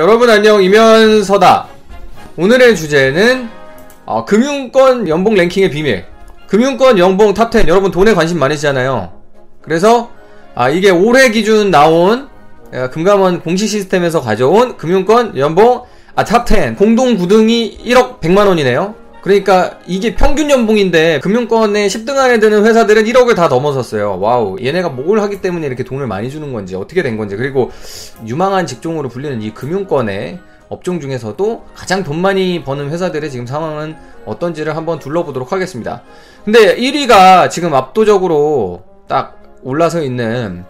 여러분 안녕 이면서다. 오늘의 주제는 어, 금융권 연봉 랭킹의 비밀. 금융권 연봉 탑10 여러분 돈에 관심 많으시잖아요. 그래서 아, 이게 올해 기준 나온 어, 금감원 공시 시스템에서 가져온 금융권 연봉 아, 탑10 공동 9등이 1억 100만원이네요 그러니까 이게 평균 연봉인데 금융권에 10등 안에 드는 회사들은 1억을 다 넘어섰어요. 와우. 얘네가 뭘 하기 때문에 이렇게 돈을 많이 주는 건지 어떻게 된 건지 그리고 유망한 직종으로 불리는 이 금융권의 업종 중에서도 가장 돈 많이 버는 회사들의 지금 상황은 어떤지를 한번 둘러보도록 하겠습니다. 근데 1위가 지금 압도적으로 딱 올라서 있는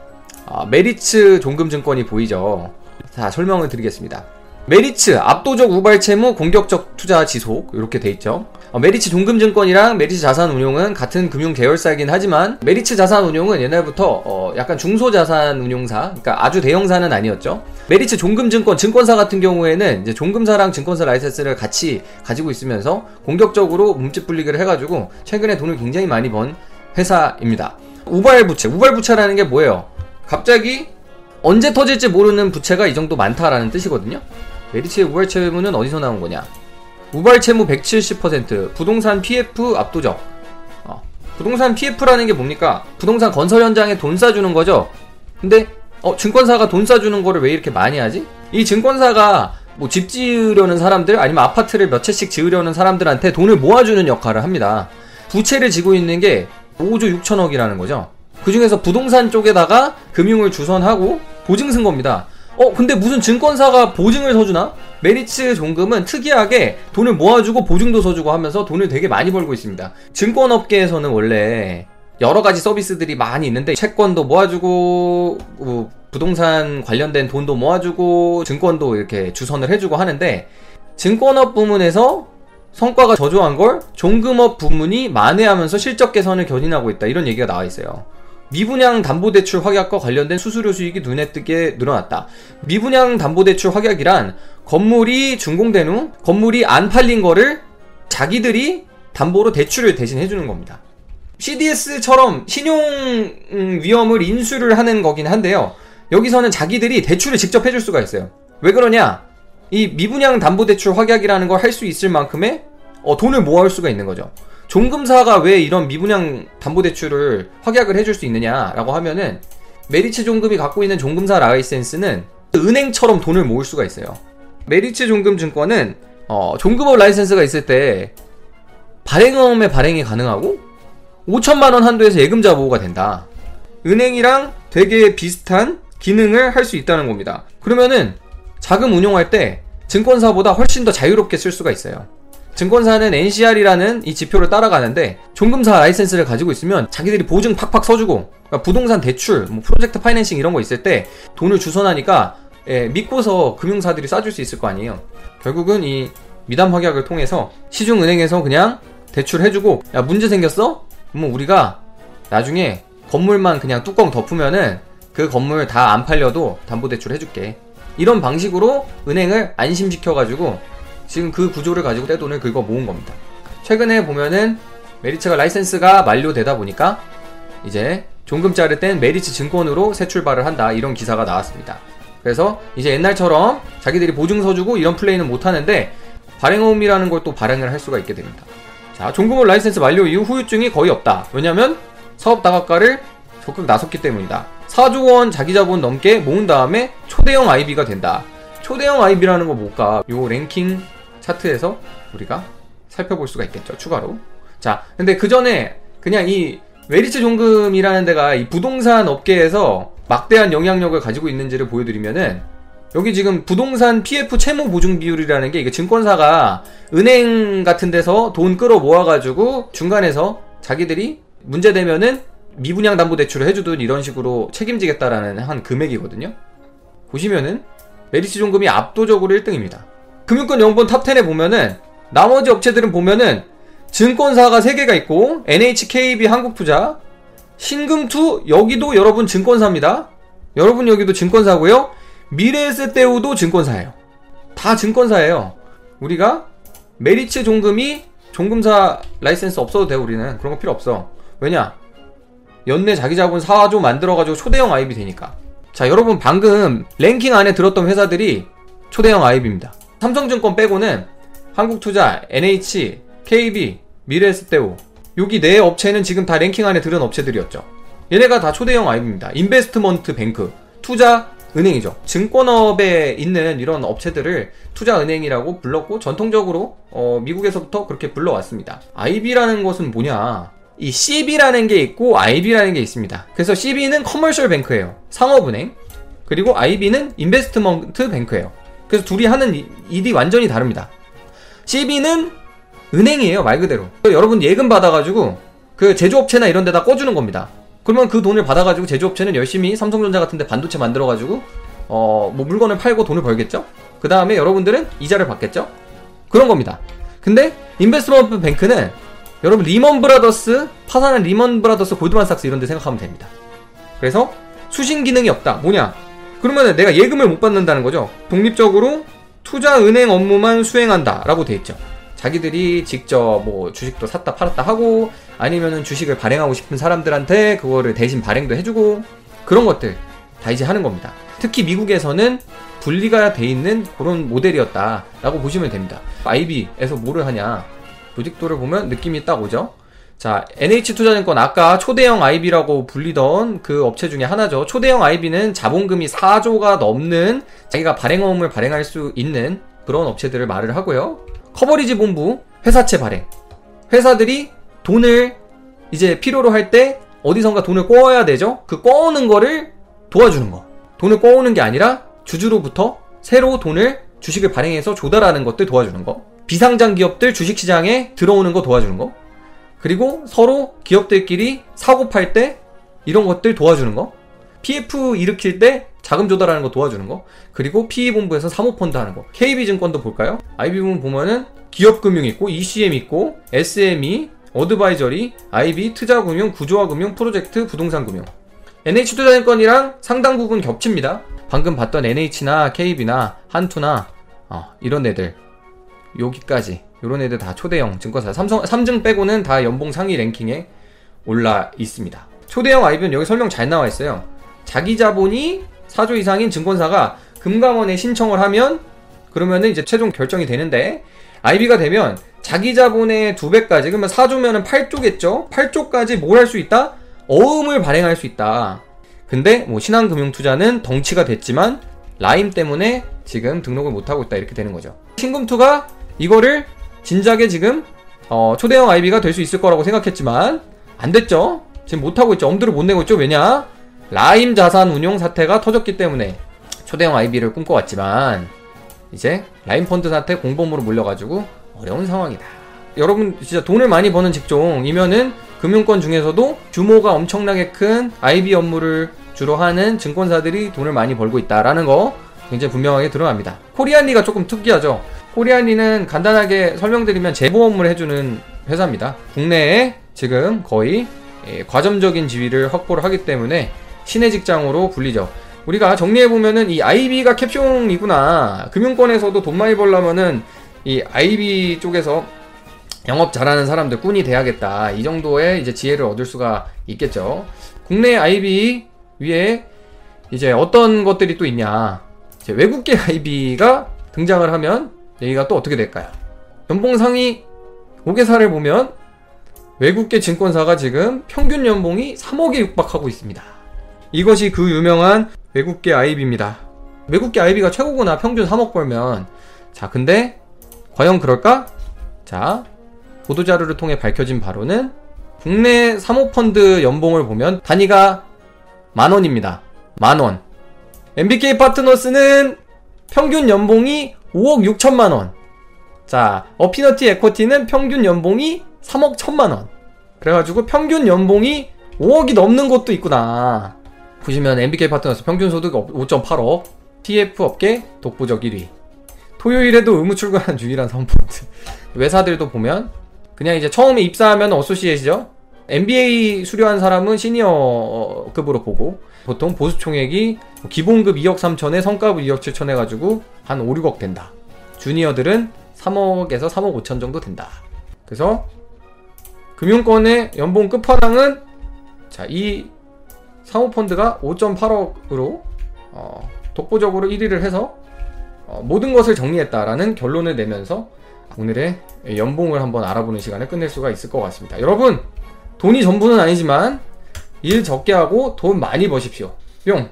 아, 메리츠 종금증권이 보이죠. 자, 설명을 드리겠습니다. 메리츠 압도적 우발 채무 공격적 투자 지속 이렇게 돼 있죠. 어, 메리츠 종금증권이랑 메리츠 자산운용은 같은 금융 계열사이긴 하지만 메리츠 자산운용은 옛날부터 어 약간 중소자산운용사, 그러니까 아주 대형사는 아니었죠. 메리츠 종금증권 증권사 같은 경우에는 이제 종금사랑 증권사 라이센스를 같이 가지고 있으면서 공격적으로 몸집 불리기를 해가지고 최근에 돈을 굉장히 많이 번 회사입니다. 우발 부채, 우발 부채라는 게 뭐예요? 갑자기 언제 터질지 모르는 부채가 이 정도 많다라는 뜻이거든요. 메리츠의 우발 채무는 어디서 나온 거냐? 우발 채무 170%, 부동산 PF 압도적. 어, 부동산 PF라는 게 뭡니까? 부동산 건설 현장에 돈 쏴주는 거죠? 근데, 어, 증권사가 돈 싸주는 거를 왜 이렇게 많이 하지? 이 증권사가 뭐 집 지으려는 사람들, 아니면 아파트를 몇 채씩 지으려는 사람들한테 돈을 모아주는 역할을 합니다. 부채를 지고 있는 게 5조 6천억이라는 거죠. 그 중에서 부동산 쪽에다가 금융을 주선하고 보증 쓴 겁니다. 어, 근데 무슨 증권사가 보증을 서주나? 메리츠 종금은 특이하게 돈을 모아주고 보증도 서주고 하면서 돈을 되게 많이 벌고 있습니다. 증권업계에서는 원래 여러 가지 서비스들이 많이 있는데 채권도 모아주고 뭐 부동산 관련된 돈도 모아주고 증권도 이렇게 주선을 해주고 하는데 증권업 부문에서 성과가 저조한 걸 종금업 부문이 만회하면서 실적 개선을 견인하고 있다 이런 얘기가 나와 있어요. 미분양 담보대출 확약과 관련된 수수료 수익이 눈에 띄게 늘어났다. 미분양 담보대출 확약이란 건물이 준공된 후 건물이 안 팔린 거를 자기들이 담보로 대출을 대신 해주는 겁니다. CDS처럼 신용 음, 위험을 인수를 하는 거긴 한데요. 여기서는 자기들이 대출을 직접 해줄 수가 있어요. 왜 그러냐? 이 미분양 담보대출 확약이라는 걸 할 수 있을 만큼의 어, 돈을 모아올 수가 있는 거죠. 종금사가 왜 이런 미분양 담보대출을 확약을 해줄 수 있느냐라고 하면은 메리츠 종금이 갖고 있는 종금사 라이센스는 은행처럼 돈을 모을 수가 있어요. 메리츠 종금 증권은 어, 종금업 라이센스가 있을 때 발행어음의 발행이 가능하고 5천만 원 한도에서 예금자 보호가 된다. 은행이랑 되게 비슷한 기능을 할 수 있다는 겁니다. 그러면은 자금 운용할 때 증권사보다 훨씬 더 자유롭게 쓸 수가 있어요. 증권사는 NCR이라는 이 지표를 따라가는데 종금사 라이센스를 가지고 있으면 자기들이 보증 팍팍 써주고 그러니까 부동산 대출, 뭐 프로젝트 파이낸싱 이런 거 있을 때 돈을 주선하니까 예, 믿고서 금융사들이 싸줄 수 있을 거 아니에요. 결국은 이 미담 확약을 통해서 시중은행에서 그냥 대출해주고 야 문제 생겼어? 그러면 우리가 나중에 건물만 그냥 뚜껑 덮으면은 그 건물 다 안 팔려도 담보대출 해줄게. 이런 방식으로 은행을 안심시켜가지고 지금 그 구조를 가지고 떼돈을 긁어 모은 겁니다. 최근에 보면은 메리츠가 라이센스가 만료되다 보니까 이제 종금자를 뗀 메리츠 증권으로 새 출발을 한다 이런 기사가 나왔습니다. 그래서 이제 옛날처럼 자기들이 보증 서 주고 이런 플레이는 못 하는데 발행어음이라는 걸 또 발행을 할 수가 있게 됩니다. 자, 종금업 라이센스 만료 이후 후유증이 거의 없다. 왜냐면 사업 다각화를 적극 나섰기 때문이다. 4조 원 자기 자본 넘게 모은 다음에 초대형 IB가 된다. 초대형 IB라는 거 뭘까? 요 랭킹 차트에서 우리가 살펴볼 수가 있겠죠. 추가로. 자, 근데 그 전에 그냥 이 메리츠 종금이라는 데가 이 부동산 업계에서 막대한 영향력을 가지고 있는지를 보여드리면은 여기 지금 부동산 PF 채무 보증 비율이라는 게 이게 증권사가 은행 같은 데서 돈 끌어 모아가지고 중간에서 자기들이 문제되면은 미분양 담보 대출을 해주든 이런 식으로 책임지겠다라는 한 금액이거든요. 보시면은 메리츠 종금이 압도적으로 1등입니다. 금융권 연봉 탑10에 보면은 나머지 업체들은 보면은 증권사가 3개가 있고 NH, KB 한국투자, 신금투 여기도 여러분 증권사입니다. 여러분 여기도 증권사고요. 미래에셋대우도 증권사예요. 다 증권사예요. 우리가 메리츠 종금이 종금사 라이센스 없어도 돼 우리는 그런 거 필요 없어. 왜냐? 연내 자기 자본 4조 만들어가지고 초대형 IB 되니까. 자 여러분 방금 랭킹 안에 들었던 회사들이 초대형 IB입니다. 삼성증권 빼고는 한국투자, NH, KB, 미래에스테오 여기 네 업체는 지금 다 랭킹 안에 들은 업체들이었죠. 얘네가 다 초대형 IB입니다. 인베스트먼트 뱅크, 투자 은행이죠. 증권업에 있는 이런 업체들을 투자 은행이라고 불렀고 전통적으로 어, 미국에서부터 그렇게 불러왔습니다. IB라는 것은 뭐냐? 이 CB라는 게 있고 IB라는 게 있습니다. 그래서 CB는 커머셜 뱅크예요. 상업은행. 그리고 IB는 인베스트먼트 뱅크예요. 그래서 둘이 하는 일이 완전히 다릅니다. CB는 은행이에요, 말 그대로. 여러분 예금 받아가지고 그 제조업체나 이런 데다 꿔주는 겁니다. 그러면 그 돈을 받아가지고 제조업체는 열심히 삼성전자 같은 데 반도체 만들어가지고 어 뭐 물건을 팔고 돈을 벌겠죠? 그 다음에 여러분들은 이자를 받겠죠? 그런 겁니다. 근데 investment bank는 여러분 리먼 브라더스 파산한 리먼 브라더스 골드만삭스 이런 데 생각하면 됩니다. 그래서 수신 기능이 없다. 뭐냐? 그러면 내가 예금을 못 받는다는 거죠. 독립적으로 투자 은행 업무만 수행한다라고 돼 있죠. 자기들이 직접 뭐 주식도 샀다 팔았다 하고 아니면은 주식을 발행하고 싶은 사람들한테 그거를 대신 발행도 해주고 그런 것들 다 이제 하는 겁니다. 특히 미국에서는 분리가 돼 있는 그런 모델이었다라고 보시면 됩니다. IB에서 뭐를 하냐 조직도를 보면 느낌이 딱 오죠. 자, NH투자증권 아까 초대형 IB라고 불리던 그 업체 중에 하나죠. 초대형 IB는 자본금이 4조가 넘는 자기가 발행어음을 발행할 수 있는 그런 업체들을 말을 하고요. 커버리지 본부 회사채 발행. 회사들이 돈을 이제 필요로 할 때 어디선가 돈을 꿔야 되죠? 그 꿔오는 거를 도와주는 거. 돈을 꿔오는 게 아니라 주주로부터 새로 돈을 주식을 발행해서 조달하는 것들 도와주는 거. 비상장 기업들 주식시장에 들어오는 거 도와주는 거. 그리고 서로 기업들끼리 사고 팔 때 이런 것들 도와주는 거. PF 일으킬 때 자금 조달하는 거 도와주는 거. 그리고 PE본부에서 사모펀드 하는 거. KB증권도 볼까요? IB부분 보면은 기업금융 있고, ECM 있고, SME, 어드바이저리, IB, 투자금융, 구조화금융, 프로젝트, 부동산금융. NH투자증권이랑 상당 부분 겹칩니다. 방금 봤던 NH나 KB나 한투나 어, 이런 애들 여기까지 이런 애들 다 초대형 증권사 삼성 3증 빼고는 다 연봉 상위 랭킹에 올라 있습니다. 초대형 IB는 여기 설명 잘 나와 있어요. 자기 자본이 4조 이상인 증권사가 금감원에 신청을 하면 그러면은 이제 최종 결정이 되는데 IB가 되면 자기 자본의 두 배까지 그러면 4조면은 8조겠죠? 8조까지 뭘 할 수 있다? 어음을 발행할 수 있다. 근데 뭐 신한금융투자는 덩치가 됐지만 라임 때문에 지금 등록을 못하고 있다 이렇게 되는 거죠. 신금투가 이거를 진작에 지금 어, 초대형 IB가 될 수 있을 거라고 생각했지만 안 됐죠. 지금 못하고 있죠. 엄두를 못 내고 있죠. 왜냐? 라임 자산 운용 사태가 터졌기 때문에 초대형 IB를 꿈꿔왔지만 이제 라임 펀드 사태 공범으로 몰려가지고 어려운 상황이다. 여러분 진짜 돈을 많이 버는 직종이면은 금융권 중에서도 규모가 엄청나게 큰 IB 업무를 주로 하는 증권사들이 돈을 많이 벌고 있다라는 거 굉장히 분명하게 드러납니다. 코리안리가 조금 특이하죠. 코리안리는 간단하게 설명드리면 업무를 해주는 회사입니다. 국내에 지금 거의 예, 과점적인 지위를 확보를 하기 때문에 신의 직장으로 불리죠. 우리가 정리해보면은 이 IB가 캡숑이구나. 금융권에서도 돈 많이 벌려면은 이 IB 쪽에서 영업 잘하는 사람들 꾼이 돼야겠다. 이 정도의 이제 지혜를 얻을 수가 있겠죠. 국내 IB 위에 이제 어떤 것들이 또 있냐. 외국계 IB가 등장을 하면 얘기가 또 어떻게 될까요? 연봉 상위 5개사를 보면 외국계 증권사가 지금 평균 연봉이 3억에 육박하고 있습니다. 이것이 그 유명한 외국계 IB입니다. 외국계 IB가 최고구나 평균 3억 벌면 자 근데 과연 그럴까? 자 보도자료를 통해 밝혀진 바로는 국내 사모펀드 연봉을 보면 단위가 만원입니다. 만원. MBK 파트너스는 평균 연봉이 5억 6천만 원. 자, 어피너티 에코티는 평균 연봉이 3억 1천만 원. 그래가지고 평균 연봉이 5억이 넘는 곳도 있구나. 보시면 MBK 파트너스 평균 소득 5.8억. TF 업계 독보적 1위. 토요일에도 의무 출근한 유일한 선포트. 외사들도 보면 그냥 이제 처음에 입사하면 어소시에이죠. NBA 수료한 사람은 시니어급으로 보고 보통 보수 총액이 기본급 2억 3천에 성과급 2억 7천 해가지고 한 5, 6억 된다. 주니어들은 3억에서 3억 5천 정도 된다. 그래서 금융권의 연봉 끝판왕은 자, 이 상호펀드가 5.8억으로 어, 독보적으로 1위를 해서 어, 모든 것을 정리했다라는 결론을 내면서 오늘의 연봉을 한번 알아보는 시간을 끝낼 수가 있을 것 같습니다. 여러분 돈이 전부는 아니지만 일 적게 하고 돈 많이 버십시오. 뿅.